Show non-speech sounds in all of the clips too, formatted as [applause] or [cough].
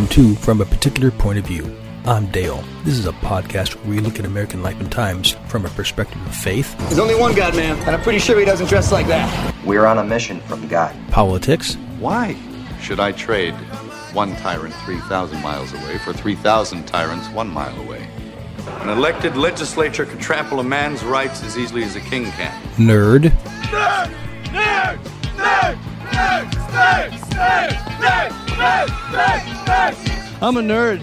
Welcome to From a Particular Point of View. I'm Dale. This is a podcast where we look at American life and times from a perspective of faith, There's only one God, man, and I'm pretty sure he doesn't dress like that. We're on a mission from God. politics, Why should I trade one tyrant 3,000 miles away for 3,000 tyrants one mile away? An elected legislature can trample a man's rights as easily as a king can. Nerd. Nerd! Nerd! Nerd! Nerd! Nerd! Nerd! Nerd! Nerd! Nerd, I'm a nerd.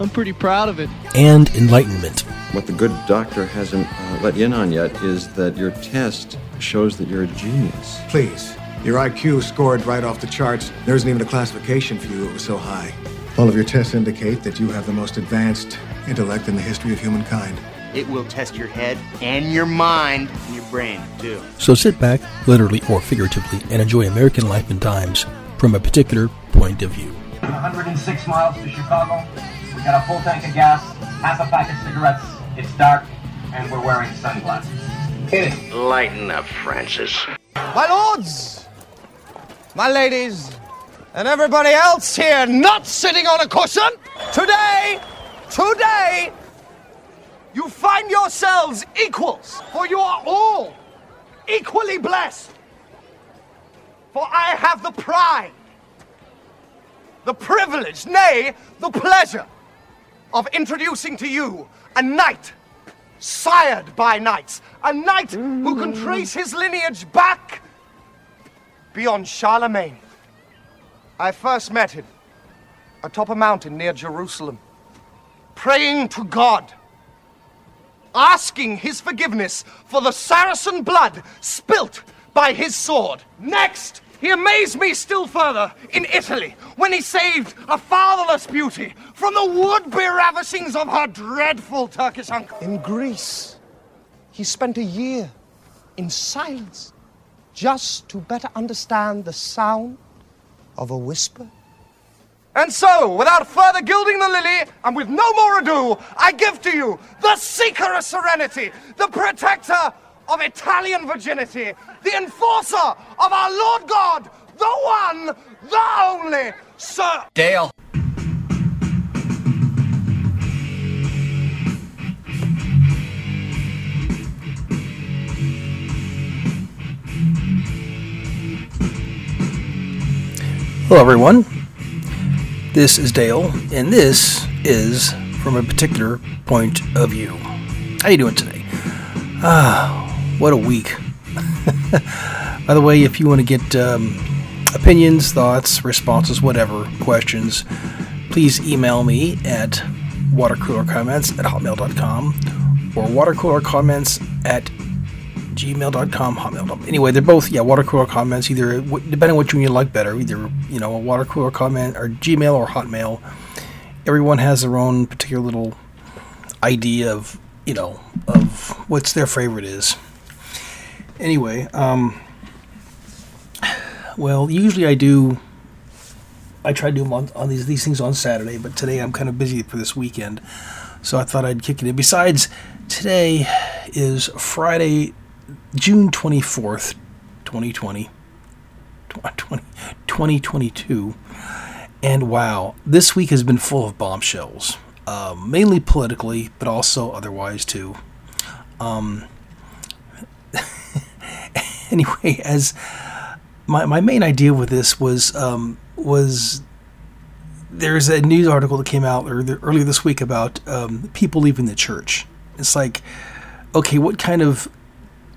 I'm pretty proud of it. and enlightenment. What the good doctor hasn't uh, let you in on yet is that your test shows that you're a genius. Please. Your IQ scored right off the charts. There isn't even a classification for you, it was so high. All of your tests indicate that you have the most advanced intellect in the history of humankind. It will test your head and your mind and your brain, too. So sit back, literally or figuratively, and enjoy American life and times from a particular point of view. 106 miles to Chicago. We got a full tank of gas, half a pack of cigarettes. It's dark, and we're wearing sunglasses. Hit it. Lighten up, Francis. My lords, my ladies, and everybody else here not sitting on a cushion, today, today, you find yourselves equals, for you are all equally blessed. For I have the pride, the privilege, nay, the pleasure of introducing to you a knight sired by knights, a knight who can mm. trace his lineage back beyond Charlemagne. I first met him atop a mountain near Jerusalem, praying to God, asking his forgiveness for the Saracen blood spilt by his sword. Next, he amazed me still further in Italy when he saved a fatherless beauty from the would-be ravishings of her dreadful Turkish uncle. In Greece, he spent a year in silence just to better understand the sound of a whisper. And so, without further gilding the lily, and with no more ado, I give to you the seeker of serenity, the protector of Italian virginity, the enforcer of our Lord God, the one, the only, Sir Dale. Hello, everyone. This is Dale, and this is from a particular point of view. How are you doing today? Ah, what a week. [laughs] By the way, if you want to get um, opinions, thoughts, responses, whatever, questions, please email me at watercoolercomments at hotmail.com or watercoolercomments at gmail.com, hotmail.com. Anyway, they're both, yeah, water cooler comments, either, depending on which one you like better, either, you know, a water cooler comment or Gmail or Hotmail. Everyone has their own particular little idea of, you know, of what's their favorite is. Anyway, um, well, usually I do, I try to do them on, on these, these things on Saturday, but today I'm kind of busy for this weekend. So I thought I'd kick it in. Besides, today is Friday, June 24th, 2020. 20, 2022. [laughs] And wow, this week has been full of bombshells, um, mainly politically, but also otherwise too. Um, [laughs] anyway, as my, my main idea with this was um, was there's a news article that came out earlier, this week about um, people leaving the church. It's like, okay, what kind of,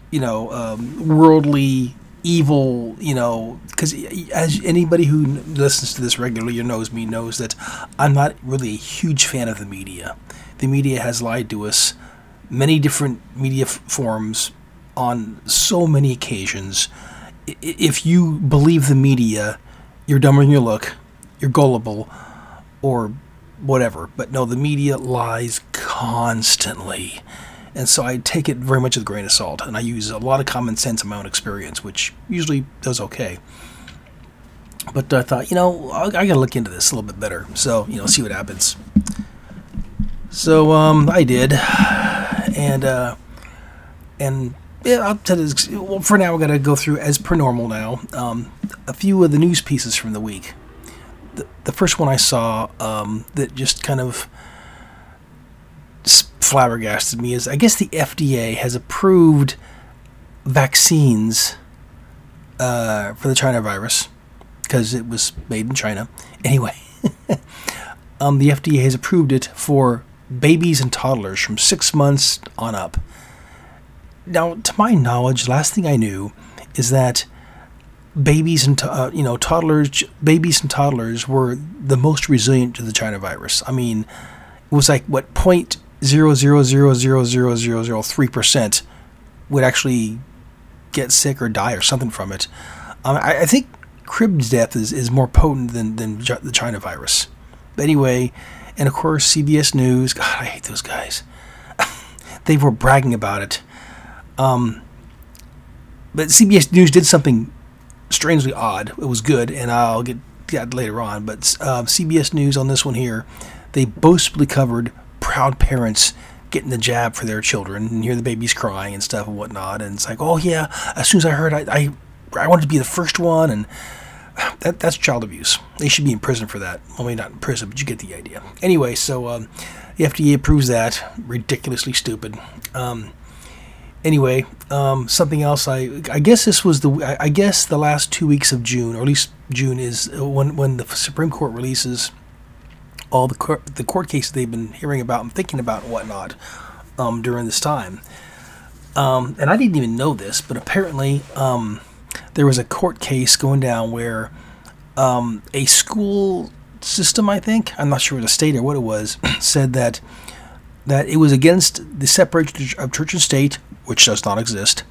you know, um, worldly evil, you know, because as anybody who listens to this regularly or knows me knows that I'm not really a huge fan of the media. The media has lied to us, many different media f- forms on so many occasions. If you believe the media, you're dumber than you look, you're gullible, or whatever. But no, the media lies constantly. And so I take it very much with a grain of salt, and I use a lot of common sense and my own experience, which usually does okay. But I thought, you know, I, I gotta look into this a little bit better. So, you know, see what happens. So, um, I did. And, uh, and, yeah, tell you this. Well, for now, we're gonna go through, as per normal now, um, a few of the news pieces from the week. the, the first one I saw um, that just kind of flabbergasted me is I guess the FDA has approved vaccines uh, for the China virus because it was made in China. Anyway, [laughs] um, the FDA has approved it for babies and toddlers from six months on up. Now, to my knowledge, last thing I knew is that babies and uh, you know toddlers, babies and toddlers were the most resilient to the China virus. I mean, it was like what point zero zero zero zero zero zero zero three percent would actually get sick or die or something from it. Um, I, I, think crib death is, is more potent than, than the China virus. But anyway, and of course, CBS News, God, I hate those guys. [laughs] they were bragging about it. Um, but CBS News did something strangely odd. It was good, and I'll get that later on. But uh, CBS News on this one here, they boastfully covered proud parents getting the jab for their children and hear the babies crying and stuff and whatnot. And it's like, oh yeah, as soon as I heard, I I, I wanted to be the first one, and that that's child abuse. They should be in prison for that. Well, maybe not in prison, but you get the idea. Anyway, so um, the FDA approves that. Ridiculously stupid. Um, anyway, um, something else. I I guess this was the I, guess the last two weeks of June, or at least June, is when when the Supreme Court releases all the court, the court cases they've been hearing about and thinking about and whatnot um, during this time. Um, and I didn't even know this, but apparently um, there was a court case going down where um, a school system, I think, I'm not sure what the state or what it was, [clears throat] said that that it was against the separation of church and state, which does not exist.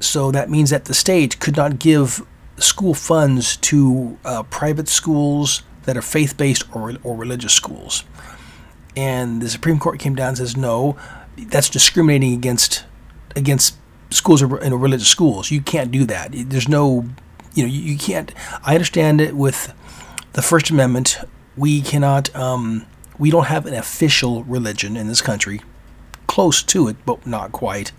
So that means that the state could not give school funds to uh, private schools that are faith based or, or religious schools. And the Supreme Court came down and says, no, that's discriminating against against schools or you know, religious schools. You can't do that. There's no, you know, you, can't. I understand it with the First Amendment. We cannot, um, we don't have an official religion in this country. Close to it, but not quite.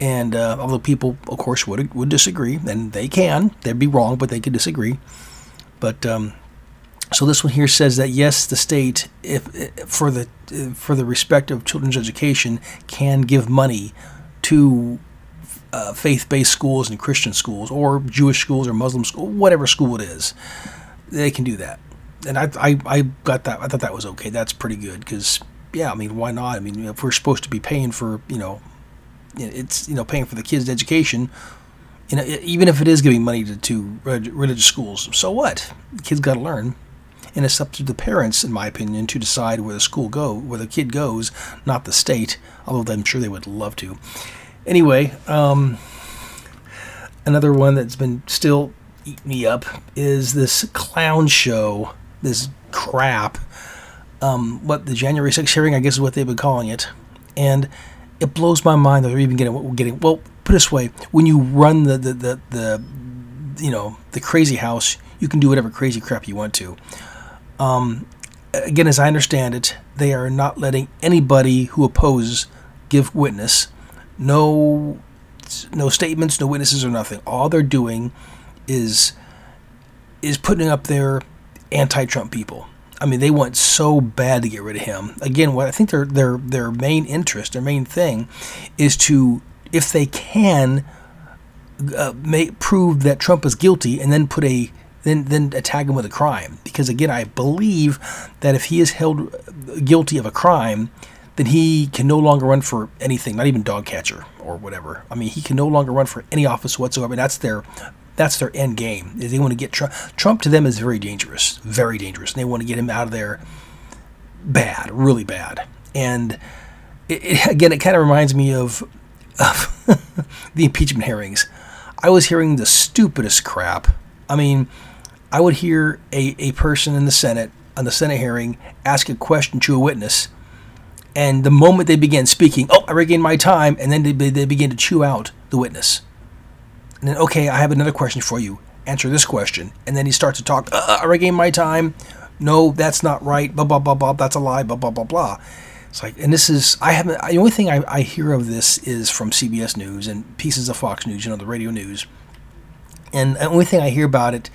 And uh, although people, of course, would would disagree, and they can, they'd be wrong, but they could disagree. But um, so this one here says that yes, the state, if, for the for the respect of children's education, can give money to uh, faith-based schools and Christian schools, or Jewish schools or Muslim school, whatever school it is, they can do that. And I, I, I got that. I thought that was okay. That's pretty good because yeah, I mean, why not? I mean, if we're supposed to be paying for you know, it's you know paying for the kids' education, you know, even if it is giving money to, to religious schools, so what? The kids got to learn and it's up to the parents, in my opinion, to decide where the school go, where the kid goes, not the state. Although I'm sure they would love to. Anyway, um, another one that's been still eating me up is this clown show, this crap. Um, what the January 6th hearing, I guess, is what they've been calling it, and it blows my mind that they're even getting what getting. Well, put it this way: when you run the the the, the you know the crazy house, you can do whatever crazy crap you want to. Um, again, as I understand it, they are not letting anybody who opposes give witness. No, no statements, no witnesses, or nothing. All they're doing is is putting up their anti-Trump people. I mean, they want so bad to get rid of him. Again, what I think their their their main interest, their main thing, is to, if they can, uh, make, prove that Trump is guilty, and then put a then then attack him with a crime. Because again, I believe that if he is held guilty of a crime, then he can no longer run for anything, not even dog catcher or whatever. I mean, he can no longer run for any office whatsoever. That's their that's their end game. They want to get Trump. Trump to them is very dangerous, very dangerous, and they want to get him out of there bad, really bad. And it, it, [laughs] again, it kind of reminds me of, of [laughs] the impeachment hearings. I was hearing the stupidest crap. I mean, I would hear a, a person in the Senate, on the Senate hearing, ask a question to a witness, and the moment they begin speaking, oh, I regained my time, and then they, they begin to chew out the witness. And then, okay, I have another question for you. Answer this question. And then he starts to talk, uh, I regained my time. No, that's not right. Blah, blah, blah, blah. That's a lie. Blah, blah, blah, blah. It's like, and this is, I haven't, the only thing I, I hear of this is from CBS News and pieces of Fox News, you know, the radio news. And the only thing I hear about it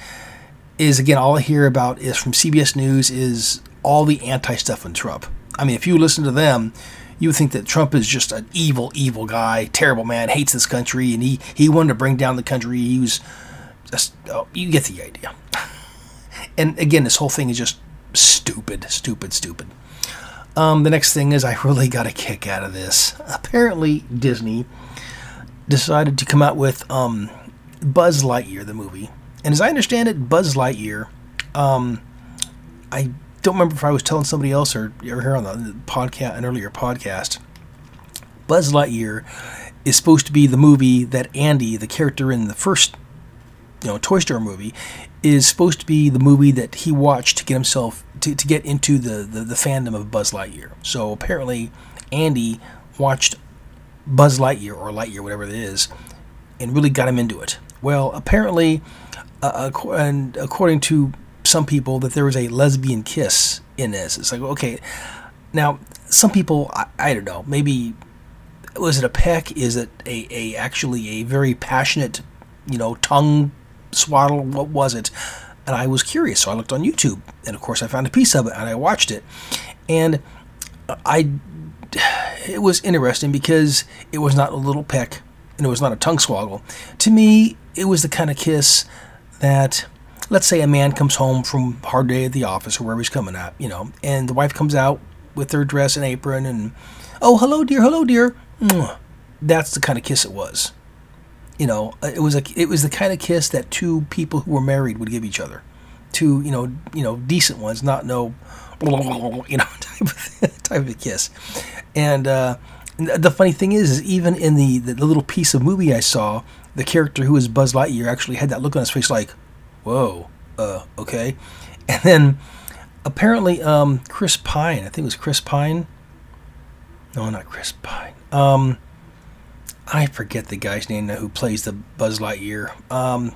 is again all I hear about is from CBS News is all the anti stuff on Trump. I mean, if you listen to them, you would think that Trump is just an evil, evil guy, terrible man, hates this country, and he he wanted to bring down the country. He was just oh, you get the idea. [laughs] and again, this whole thing is just stupid, stupid, stupid. Um, the next thing is I really got a kick out of this. Apparently, Disney decided to come out with um, Buzz Lightyear, the movie. And as I understand it, Buzz Lightyear, um, I don't remember if I was telling somebody else or, or here on the podcast, an earlier podcast. Buzz Lightyear is supposed to be the movie that Andy, the character in the first, you know, Toy Story movie, is supposed to be the movie that he watched to get himself to, to get into the, the, the fandom of Buzz Lightyear. So apparently, Andy watched Buzz Lightyear or Lightyear, whatever it is, and really got him into it. Well, apparently, uh, and according to some people, that there was a lesbian kiss in this. It's like okay, now some people, I, I don't know, maybe was it a peck? Is it a, a actually a very passionate, you know, tongue swaddle? What was it? And I was curious, so I looked on YouTube, and of course I found a piece of it, and I watched it, and uh, I it was interesting because it was not a little peck and it was not a tongue swaggle. To me, it was the kind of kiss that, let's say, a man comes home from hard day at the office or wherever he's coming at, you know, and the wife comes out with her dress and apron and, oh, hello, dear, hello, dear. That's the kind of kiss it was. You know, it was a, it was the kind of kiss that two people who were married would give each other. Two, you know, you know, decent ones, not no, [laughs] you know, [laughs] type of, [laughs] type of kiss. And uh, the funny thing is, is even in the, the little piece of movie I saw, the character who is Buzz Lightyear actually had that look on his face, like, "Whoa, uh, okay." [laughs] And then apparently, um, Chris Pine, I think it was Chris Pine. No, not Chris Pine. Um, I forget the guy's name now who plays the Buzz Lightyear. Um,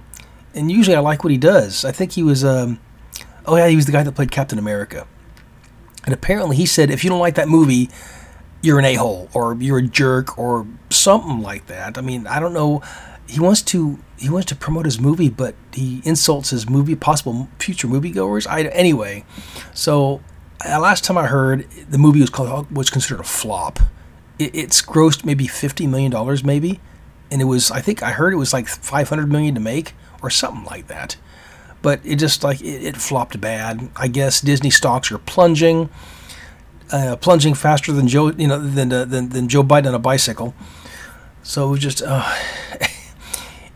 and usually I like what he does. I think he was, um, oh yeah, he was the guy that played Captain America. And apparently he said, if you don't like that movie, you're an a hole or you're a jerk or something like that. I mean, I don't know. He wants to he wants to promote his movie, but he insults his movie possible future moviegoers. I anyway. So uh, last time I heard, the movie was called was considered a flop. It, it's grossed maybe fifty million dollars, maybe, and it was I think I heard it was like five hundred million to make or something like that. But it just like it, it flopped bad. I guess Disney stocks are plunging uh, plunging faster than Joe, you know, than, uh, than than Joe Biden on a bicycle. So it was just uh,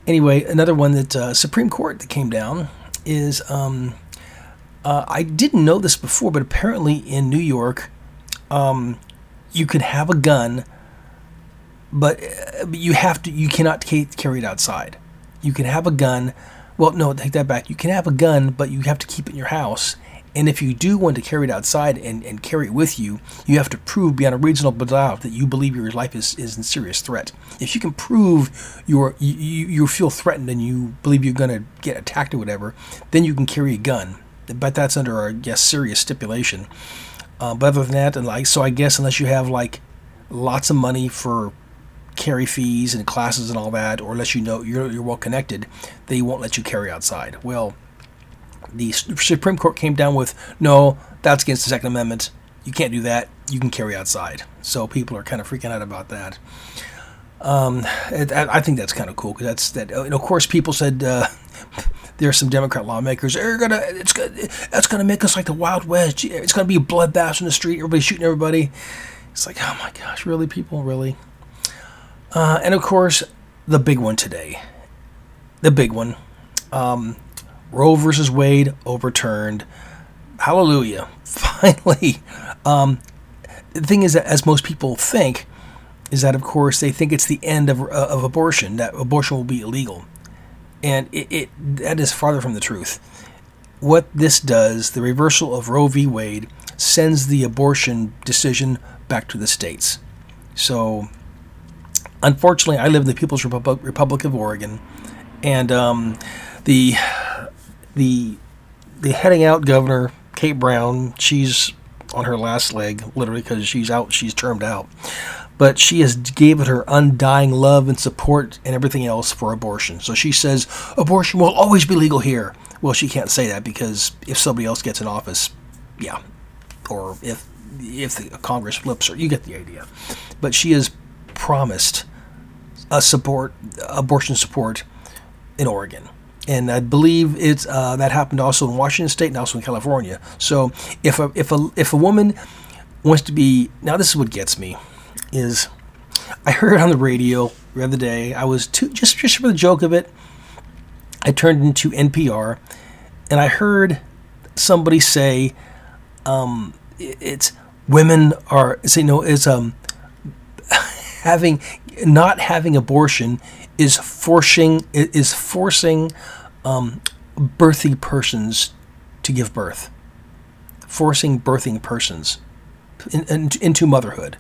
anyway, another one that uh, Supreme Court that came down is um, uh, I didn't know this before, but apparently in New York, um, you could have a gun, but uh, you have to you cannot carry it outside. You can have a gun. Well, no, take that back. You can have a gun, but you have to keep it in your house and if you do want to carry it outside and, and carry it with you, you have to prove beyond a reasonable doubt that you believe your life is, is in serious threat. If you can prove you're, you, you feel threatened and you believe you're going to get attacked or whatever, then you can carry a gun. But that's under a yes, serious stipulation. Uh, but other than that, and like so, I guess unless you have like lots of money for carry fees and classes and all that, or unless you know you're, you're well connected, they won't let you carry outside. Well, the Supreme Court came down with no, that's against the Second Amendment. You can't do that. You can carry outside. So people are kind of freaking out about that. Um, I think that's kind of cool because that's that. And of course, people said uh, [laughs] there are some Democrat lawmakers. They're gonna. It's gonna. That's gonna make us like the Wild West. It's gonna be a bloodbath in the street. Everybody shooting everybody. It's like, oh my gosh, really, people, really. Uh, and of course, the big one today. The big one. Um, Roe versus Wade overturned. Hallelujah. [laughs] Finally. Um, the thing is that, as most people think, is that, of course, they think it's the end of, uh, of abortion, that abortion will be illegal. And it, it that is farther from the truth. What this does, the reversal of Roe v. Wade, sends the abortion decision back to the states. So, unfortunately, I live in the People's Republic, Republic of Oregon, and um, the the the heading out governor Kate Brown, she's on her last leg, literally because she's out, she's termed out. But she has given her undying love and support and everything else for abortion. So she says abortion will always be legal here. Well, she can't say that because if somebody else gets in office, yeah, or if if the Congress flips her, you get the idea. But she has promised a support abortion support in Oregon. And I believe it's uh, that happened also in Washington State and also in California. So if a if a if a woman wants to be now, this is what gets me is I heard on the radio the other day. I was too just just for the joke of it. I turned into NPR, and I heard somebody say, um, "It's women are say no is um [laughs] having not having abortion is forcing is forcing um, birthing persons to give birth, forcing birthing persons in, in, into motherhood.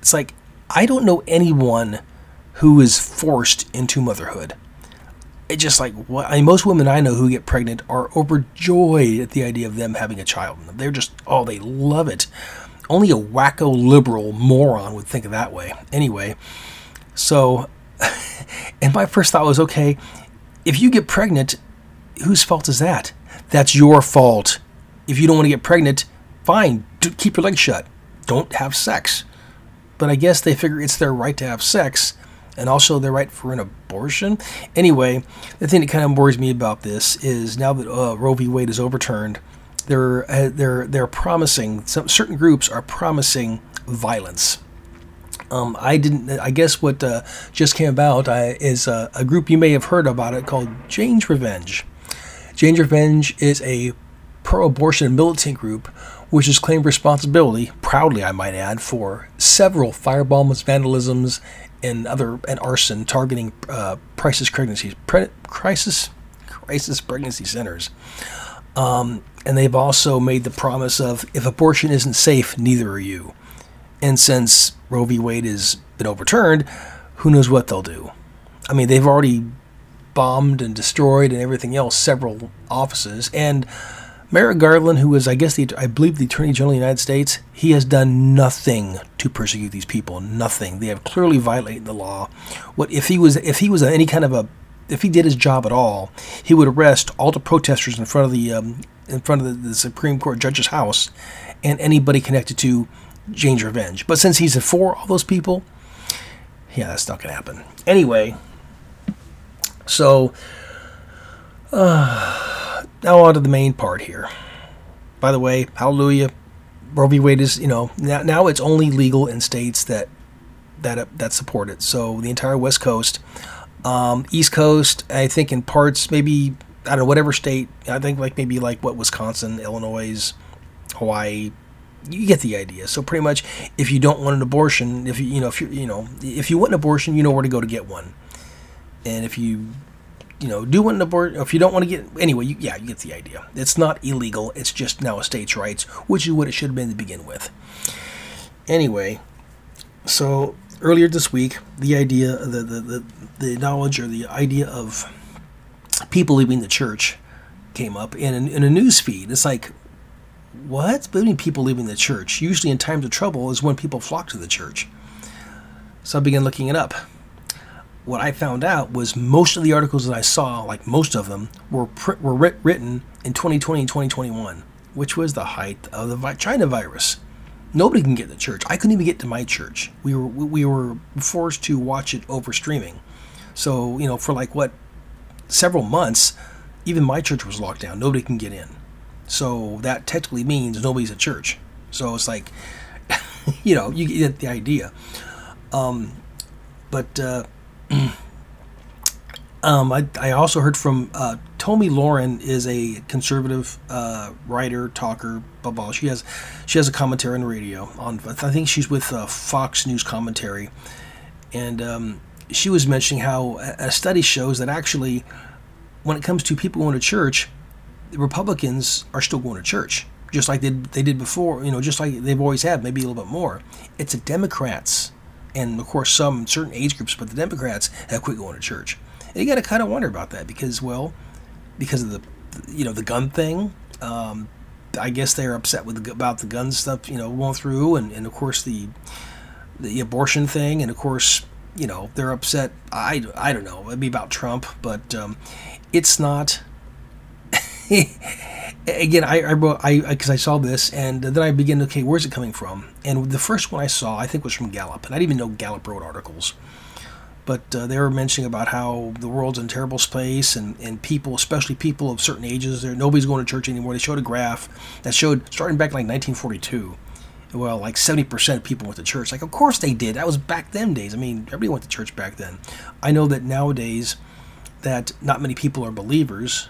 It's like I don't know anyone who is forced into motherhood. It's just like what I mean, most women I know who get pregnant are overjoyed at the idea of them having a child. They're just oh they love it. Only a wacko liberal moron would think of that way. Anyway, so [laughs] and my first thought was okay, if you get pregnant, whose fault is that? That's your fault. If you don't want to get pregnant, fine, keep your legs shut. Don't have sex. But I guess they figure it's their right to have sex and also their right for an abortion. Anyway, the thing that kind of worries me about this is now that uh, Roe v. Wade is overturned, they're uh, they're they're promising some certain groups are promising violence. Um, I didn't. I guess what uh, just came about uh, is uh, a group you may have heard about it called Jane's Revenge. Jane's Revenge is a pro-abortion militant group which has claimed responsibility, proudly I might add, for several firebombs, vandalisms, and other and arson targeting uh, crisis pregnancies, pre- crisis crisis pregnancy centers. Um, and they've also made the promise of if abortion isn't safe, neither are you. And since Roe v. Wade has been overturned, who knows what they'll do? I mean, they've already bombed and destroyed and everything else several offices, and Merrick Garland, who is, I guess, the, I believe, the Attorney General of the United States, he has done nothing to persecute these people. Nothing. They have clearly violated the law. What if he was, if he was any kind of a, if he did his job at all, he would arrest all the protesters in front of the, um, in front of the, the Supreme Court judge's house, and anybody connected to Jane's Revenge. But since he's for all those people, yeah, that's not going to happen. Anyway, so. Uh, now on to the main part here. By the way, hallelujah. Roe v. Wade is, you know, now, now it's only legal in states that that that support it. So the entire West Coast, um, East Coast, I think in parts, maybe I don't know, whatever state. I think like maybe like what Wisconsin, Illinois, Hawaii. You get the idea. So pretty much, if you don't want an abortion, if you you know if you you know if you want an abortion, you know where to go to get one. And if you you know, do want an abortion, if you don't want to get, anyway, you, yeah, you get the idea. It's not illegal. It's just now a state's rights, which is what it should have been to begin with. Anyway, so earlier this week, the idea, the, the, the, the knowledge or the idea of people leaving the church came up in, in a news feed. It's like, what? But mean people leaving the church? Usually in times of trouble is when people flock to the church. So I began looking it up what I found out was most of the articles that I saw, like most of them, were pr- were writ- written in 2020 and 2021, which was the height of the China virus. Nobody can get to church. I couldn't even get to my church. We were we were forced to watch it over streaming. So you know, for like what several months, even my church was locked down. Nobody can get in. So that technically means nobody's at church. So it's like, [laughs] you know, you get the idea. Um, but uh, [clears throat] um, I, I also heard from uh, Tomi Lahren is a conservative uh, writer, talker, blah blah. She has she has a commentary on the radio on. I think she's with uh, Fox News commentary, and um, she was mentioning how a study shows that actually, when it comes to people going to church, Republicans are still going to church, just like they, they did before. You know, just like they've always had, maybe a little bit more. It's the Democrats and of course some certain age groups, but the Democrats have quit going to church. And you got to kind of wonder about that because, well, because of the, you know, the gun thing. Um, I guess they're upset with the, about the gun stuff, you know, going through, and, and of course the the abortion thing, and of course, you know, they're upset. I, I don't know, It'd be about Trump, but um, it's not. [laughs] again, I I wrote I because I saw this and then I began. Okay, where's it coming from? And the first one I saw, I think, was from Gallup, and I didn't even know Gallup wrote articles. But uh, they were mentioning about how the world's in terrible space, and, and people, especially people of certain ages, there nobody's going to church anymore. They showed a graph that showed starting back in like 1942 well, like 70% of people went to church. Like, of course they did. That was back then days. I mean, everybody went to church back then. I know that nowadays that not many people are believers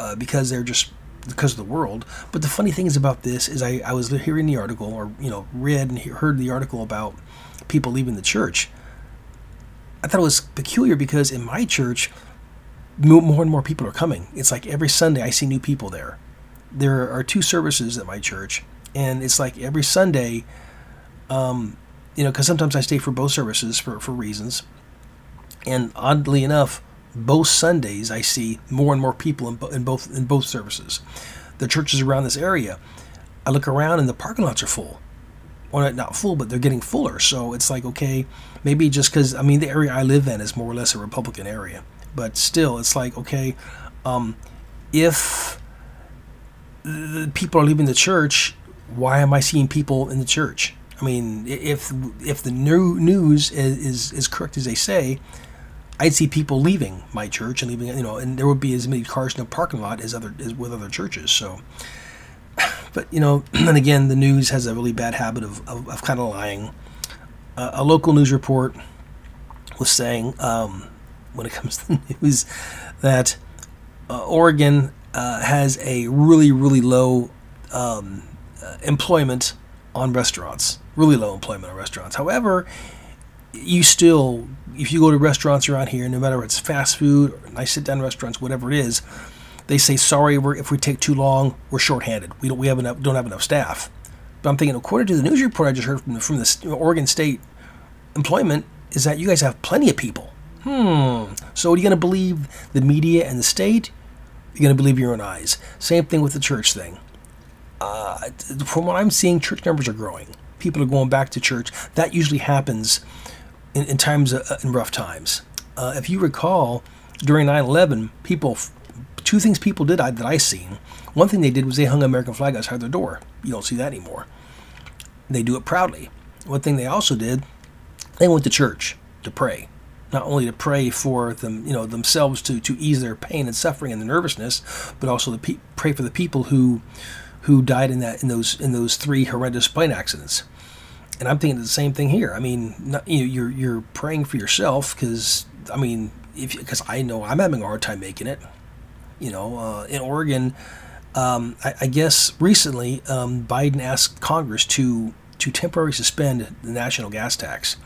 uh, because they're just because of the world. But the funny thing is about this is I, I was hearing the article or, you know, read and heard the article about people leaving the church. I thought it was peculiar because in my church, more and more people are coming. It's like every Sunday I see new people there. There are two services at my church and it's like every Sunday, um, you know, because sometimes I stay for both services for, for reasons. And oddly enough, both Sundays I see more and more people in, in both in both services. The churches around this area, I look around and the parking lots are full. Well, not full, but they're getting fuller. So it's like, okay, maybe just because, I mean, the area I live in is more or less a Republican area. But still, it's like, okay, um, if the people are leaving the church, why am I seeing people in the church? I mean, if if the new news is, is, is correct as they say, I'd see people leaving my church and leaving, you know, and there would be as many cars in the parking lot as other as with other churches. So, [sighs] but you know, [clears throat] and again, the news has a really bad habit of of, of kind of lying. Uh, a local news report was saying um, when it [laughs] comes to the news that uh, Oregon uh, has a really really low um, uh, employment on restaurants, really low employment on restaurants. However, you still, if you go to restaurants around here, no matter if it's fast food, or nice sit down restaurants, whatever it is, they say sorry if we take too long, we're shorthanded. We don't we have enough don't have enough staff. But I'm thinking, according to the news report I just heard from the, from the Oregon State employment, is that you guys have plenty of people. Hmm. So are you going to believe the media and the state? You're going to believe your own eyes. Same thing with the church thing uh, from what I'm seeing, church numbers are growing. People are going back to church. That usually happens in, in times uh, in rough times. Uh, if you recall, during 9/11, people two things people did I, that I seen. One thing they did was they hung American flag outside their door. You don't see that anymore. They do it proudly. One thing they also did, they went to church to pray not only to pray for them, you know, themselves to, to ease their pain and suffering and the nervousness, but also to pe- pray for the people who who died in that in those in those three horrendous plane accidents. And I'm thinking the same thing here. I mean, not, you know, you're you're praying for yourself because I mean, if because I know I'm having a hard time making it. You know, uh, in Oregon, um, I, I, guess recently um, Biden asked Congress to to temporarily suspend the national gas tax.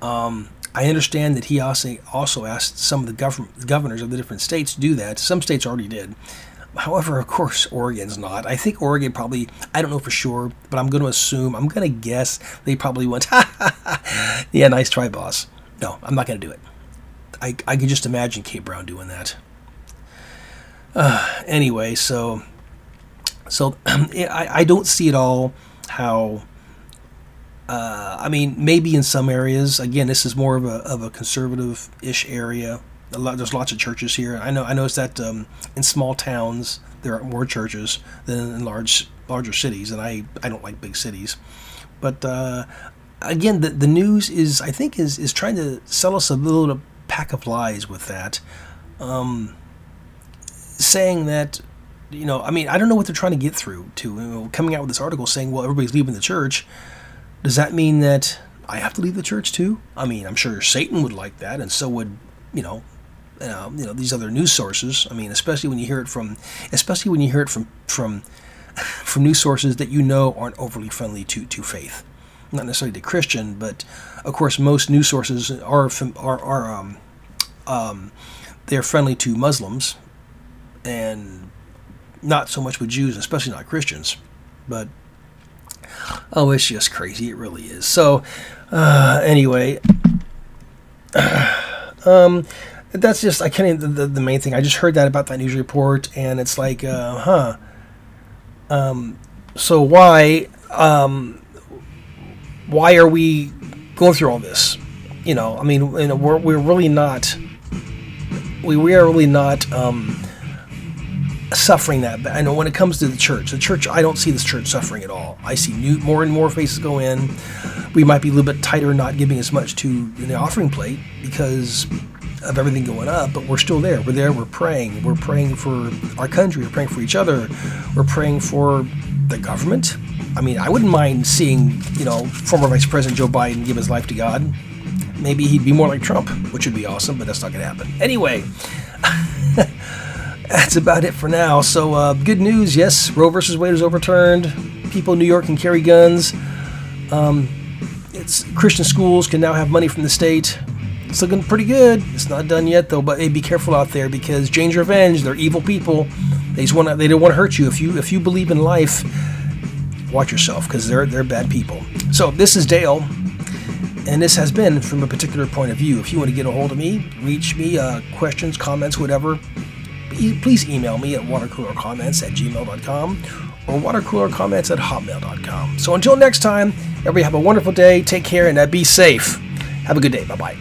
Um, I understand that he also also asked some of the government governors of the different states to do that. Some states already did. However, of course, Oregon's not. I think Oregon probably, I don't know for sure, but I'm going to assume, I'm going to guess they probably went, [laughs] yeah, nice try, boss. No, I'm not going to do it. I, I can just imagine Kate Brown doing that. Uh, [sighs] anyway, so so [clears throat] I, I don't see at all how. Uh, I mean, maybe in some areas. Again, this is more of a of a conservative ish area lot, there's lots of churches here. I know I noticed that um, in small towns there are more churches than in large larger cities, and I, I don't like big cities. But uh, again, the the news is I think is is trying to sell us a little pack of lies with that, um, saying that you know I mean I don't know what they're trying to get through to you know, coming out with this article saying well everybody's leaving the church. Does that mean that I have to leave the church too? I mean, I'm sure Satan would like that, and so would you know uh, you know these other news sources. I mean, especially when you hear it from, especially when you hear it from from [laughs] from news sources that you know aren't overly friendly to to faith, not necessarily to Christian, but of course most news sources are are are um, um, they're friendly to Muslims, and not so much with Jews, especially not Christians, but oh, it's just crazy. It really is. So, uh, anyway, [clears throat] um, that's just I can't the, the, the, main thing. I just heard that about that news report, and it's like, uh, huh. Um, so why um, why are we going through all this? You know, I mean, you know, we're we're really not we we are really not um, suffering that bad. I know when it comes to the church, the church, I don't see this church suffering at all. I see new, more and more faces go in. We might be a little bit tighter, not giving as much to the offering plate because of everything going up, but we're still there. We're there. We're praying. We're praying for our country. We're praying for each other. We're praying for the government. I mean, I wouldn't mind seeing, you know, former Vice President Joe Biden give his life to God. Maybe he'd be more like Trump, which would be awesome, but that's not going to happen. Anyway, [laughs] that's about it for now. So, uh, good news. Yes, Roe versus Wade is overturned. People in New York can carry guns. Um, it's Christian schools can now have money from the state. It's looking pretty good. It's not done yet though, but hey, be careful out there because Jane's Revenge, they're evil people. They just want to, they don't want to hurt you. If you if you believe in life, watch yourself because they're they're bad people. So this is Dale, and this has been from a particular point of view. If you want to get a hold of me, reach me, uh, questions, comments, whatever, please email me at watercoolercomments at gmail.com or watercoolercomments at hotmail.com. So until next time, everybody have a wonderful day, take care, and uh, be safe. Have a good day. Bye bye.